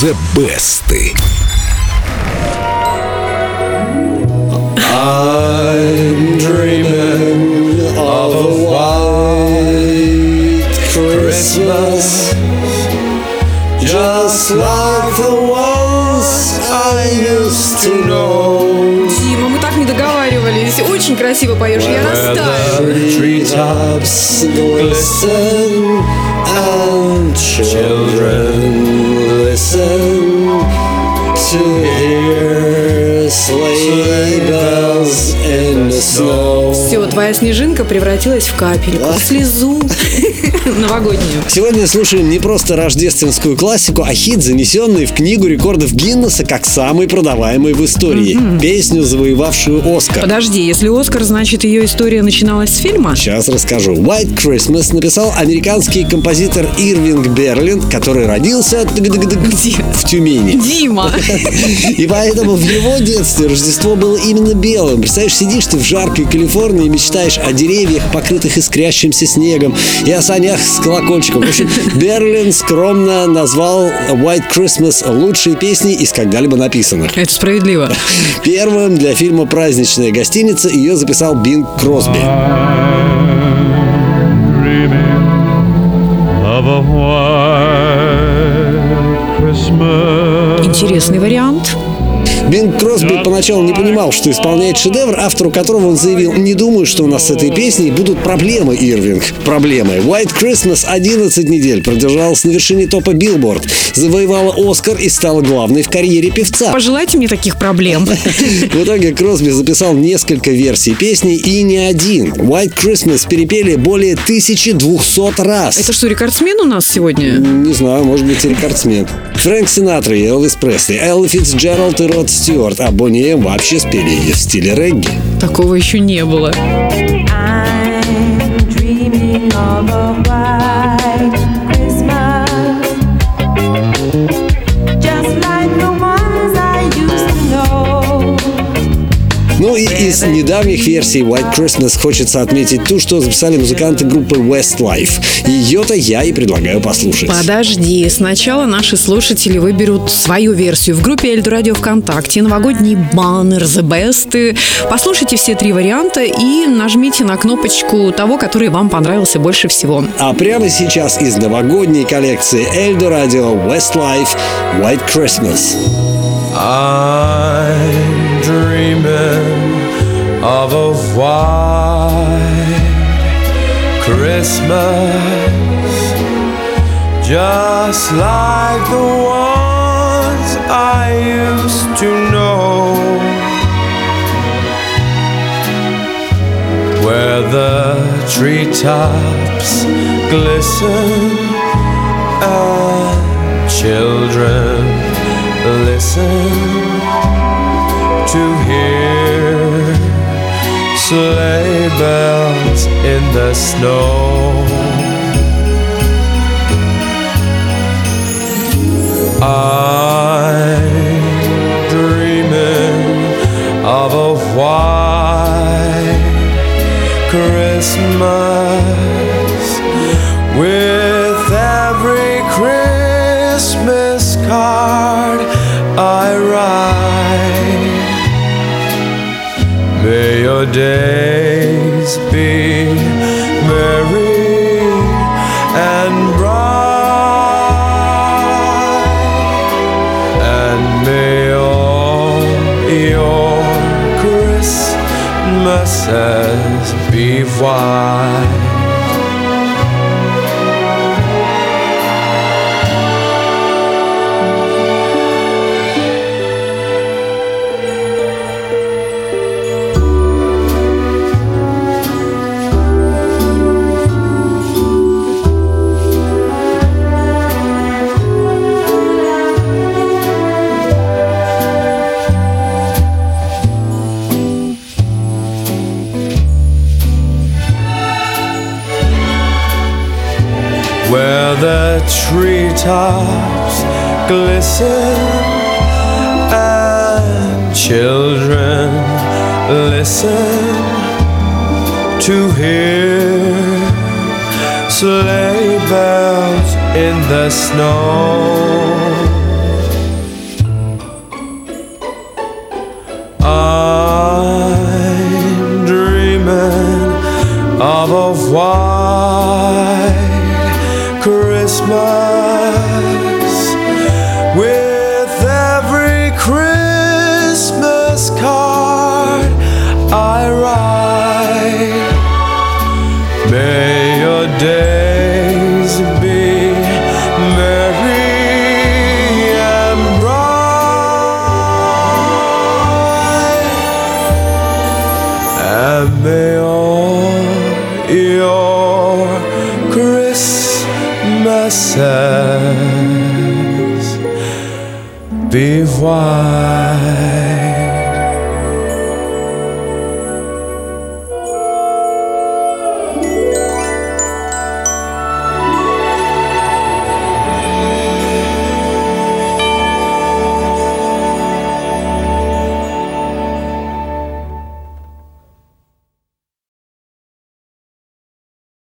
The Best. I'm dreaming of a white Christmas, just like the ones I used to know. Дима, мы так не договаривались. Очень красиво поешь, я Where растаю. the treetops glisten and children Твоя снежинка превратилась в капельку, в слезу новогоднюю. Сегодня слушаем не просто рождественскую классику, а хит, занесенный в книгу рекордов Гиннесса как самый продаваемый в истории. Песню, завоевавшую Оскар. Подожди, если Оскар, значит ее история начиналась с фильма? Сейчас расскажу. White Christmas написал американский композитор Ирвинг Берлин, который родился Где? в Тюмени. Дима! И поэтому в его детстве Рождество было именно белым. Представляешь, сидишь ты в жаркой Калифорнии и мечтаешь о деревьях, покрытых искрящимся снегом, и о санях с колокольчиком. В общем, Берлин скромно назвал White Christmas лучшей песней из когда-либо написанных. Это справедливо. Первым для фильма «Праздничная гостиница» ее записал Бинг Кросби. Интересный вариант. Бинг Кросби поначалу не понимал, что исполняет шедевр, автору которого он заявил «Не думаю, что у нас с этой песней будут проблемы, Ирвинг». Проблемы. White Christmas 11 недель продержалась на вершине топа Billboard, завоевала Оскар и стала главной в карьере певца. Пожелайте мне таких проблем. В итоге Кросби записал несколько версий песни и не один. White Christmas перепели более 1200 раз. Это что, рекордсмен у нас сегодня? Не знаю, может быть, и рекордсмен. Фрэнк Синатра и Элвис Пресли, Элли Фитцджеральд и Род Стюарт, а Бонни Эм вообще спели ее в стиле регги. Такого еще не было. I'm dreaming of a из недавних версий White Christmas хочется отметить ту, что записали музыканты группы Westlife. Ее-то я и предлагаю послушать. Подожди, сначала наши слушатели выберут свою версию в группе Эльду Радио ВКонтакте. Новогодний баннер The Best. Послушайте все три варианта и нажмите на кнопочку того, который вам понравился больше всего. А прямо сейчас из новогодней коллекции Эльдо Радио Westlife White Christmas. I'm white Christmas, just like the ones I used to know, where the treetops glisten and children listen sleigh bells in the snow. I'm dreaming of a white Christmas with your days be merry and bright, and may all your Christmases be white. The treetops glisten and children listen to hear sleigh bells in the snow. Christmas with every Christmas card I write. May your days be merry and bright, and may Be des.